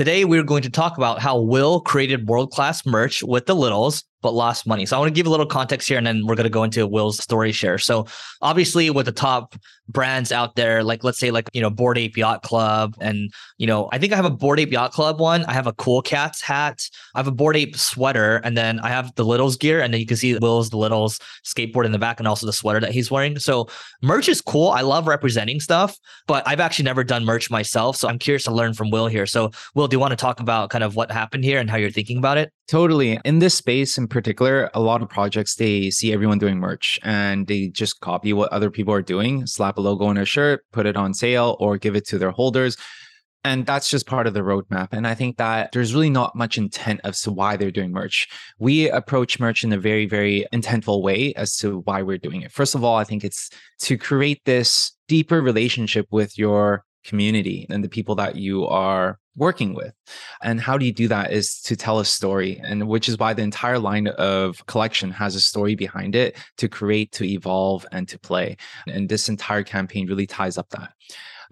Today, we're going to talk about how Wil created world class merch with the Littles but lost money. So I want to give a little context here and then we're going to go into Wil's story share. So obviously with the top brands out there, like let's say like, you know, Bored Ape Yacht Club and, you know, I think I have a Bored Ape Yacht Club one. I have a Cool Cats hat. I have a Bored Ape sweater and then I have the Littles gear and then you can see Wil's the Littles skateboard in the back and also the sweater that he's wearing. So merch is cool. I love representing stuff, but I've actually never done merch myself. So I'm curious to learn from Wil here. So Wil, do you want to talk about kind of what happened here and how you're thinking about it? Totally. In this space in particular, a lot of projects they see everyone doing merch and they just copy what other people are doing, slap a logo on a shirt, put it on sale, or give it to their holders. And that's just part of the roadmap. And I think that there's really not much intent as to why they're doing merch. We approach merch in a very, very intentful way as to why we're doing it. First of all, I think it's to create this deeper relationship with your community and the people that you are working with. And how do you do that is to tell a story, and which is why the entire line of collection has a story behind it to create, to evolve, and to play. And this entire campaign really ties up that.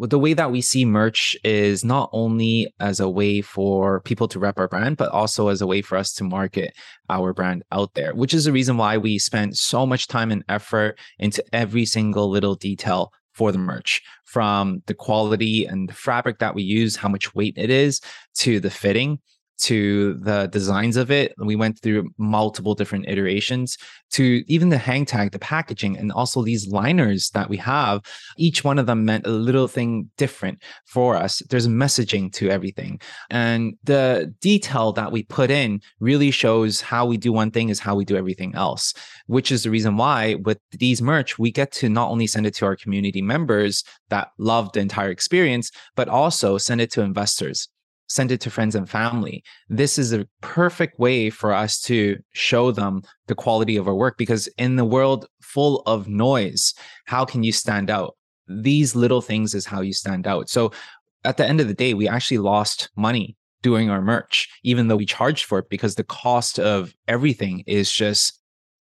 The way that we see merch is not only as a way for people to rep our brand, but also as a way for us to market our brand out there, which is the reason why we spent so much time and effort into every single little detail for the merch from the quality and the fabric that we use, how much weight it is, to the fitting to the designs of it. We went through multiple different iterations to even the hang tag, the packaging, and also these liners that we have. Each one of them meant a little thing different for us. There's messaging to everything. And the detail that we put in really shows how we do one thing is how we do everything else, which is the reason why with these merch, we get to not only send it to our community members that love the entire experience, but also send it to investors send it to friends and family. This is a perfect way for us to show them the quality of our work because in the world full of noise, how can you stand out? These little things is how you stand out. So at the end of the day, we actually lost money doing our merch, even though we charged for it because the cost of everything is just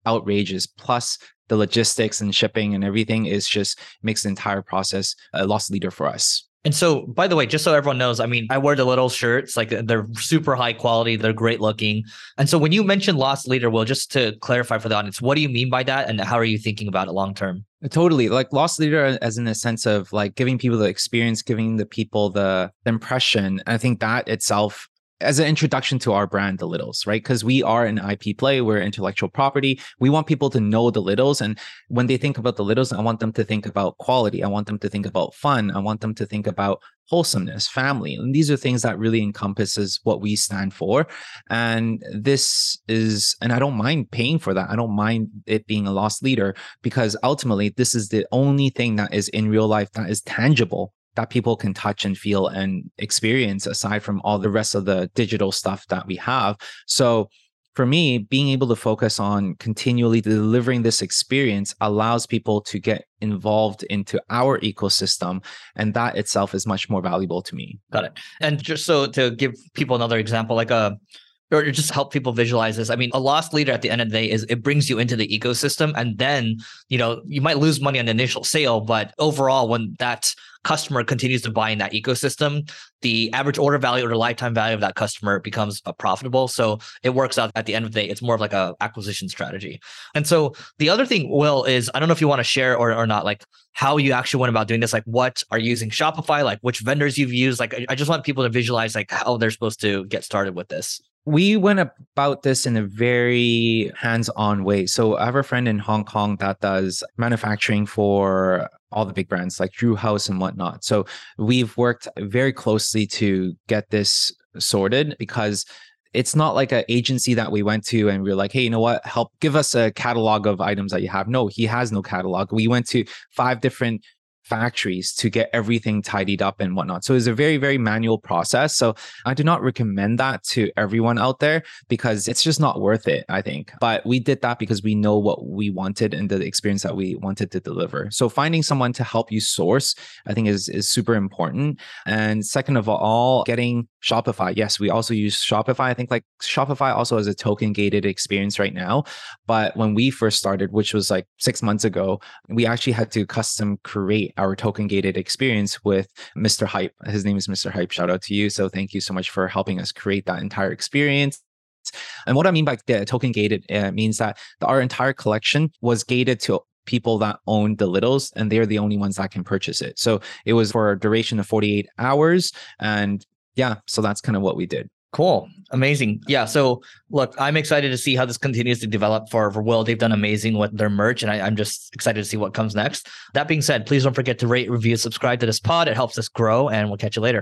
outrageous. Plus, the logistics and shipping and everything is just makes the entire process a loss leader for us. And so, by the way, just so everyone knows, I mean, I wear the little shirts, like they're super high quality, they're great looking. And so, when you mentioned lost leader, Wil, just to clarify for the audience, what do you mean by that, and how are you thinking about it long term? Uh, totally, like lost leader, uh, as in the sense of like giving people the experience, giving the people the, the impression. I think that itself as an introduction to our brand, the Littles, right? Because we are an IP play, we're intellectual property. We want people to know the Littles. And when they think about the Littles, I want them to think about quality. I want them to think about fun. I want them to think about wholesomeness, family. And these are things that really encompasses what we stand for. And this is, and I don't mind paying for that. I don't mind it being a lost leader because ultimately this is the only thing that is in real life that is tangible that people can touch and feel and experience aside from all the rest of the digital stuff that we have. So for me, being able to focus on continually delivering this experience allows people to get involved into our ecosystem. And that itself is much more valuable to me. Got it. And just so to give people another example, like a uh, or just help people visualize this. I mean, a lost leader at the end of the day is it brings you into the ecosystem and then, you know, you might lose money on the initial sale, but overall when that customer continues to buy in that ecosystem, the average order value or the lifetime value of that customer becomes uh, profitable. So it works out at the end of the day. It's more of like a acquisition strategy. And so the other thing, Wil, is I don't know if you want to share or, or not, like how you actually went about doing this. Like what are you using Shopify, like which vendors you've used. Like I just want people to visualize like how they're supposed to get started with this we went about this in a very hands-on way. So I have a friend in Hong Kong that does manufacturing for all the big brands like Drew House and whatnot. So we've worked very closely to get this sorted because it's not like an agency that we went to and we are like, hey, you know what? Help give us a catalog of items that you have. No, he has no catalog. We went to five different factories to get everything tidied up and whatnot. So it's a very, very manual process. So I do not recommend that to everyone out there because it's just not worth it, I think. But we did that because we know what we wanted and the experience that we wanted to deliver. So finding someone to help you source, I think is, is super important. And second of all, getting Shopify. Yes, we also use Shopify. I think like Shopify also has a token gated experience right now. But when we first started, which was like six months ago, we actually had to custom create our token gated experience with Mr. Hype. His name is Mr. Hype. Shout out to you. So thank you so much for helping us create that entire experience. And what I mean by the token gated uh, means that our entire collection was gated to people that own the littles and they're the only ones that can purchase it. So it was for a duration of 48 hours. And yeah, so that's kind of what we did. Cool. Amazing. Yeah. So look, I'm excited to see how this continues to develop for, for Wil. They've done amazing with their merch, and I, am just excited to see what comes next. That being said, please don't forget to rate, review, subscribe to this pod. It helps us grow, and we'll catch you later.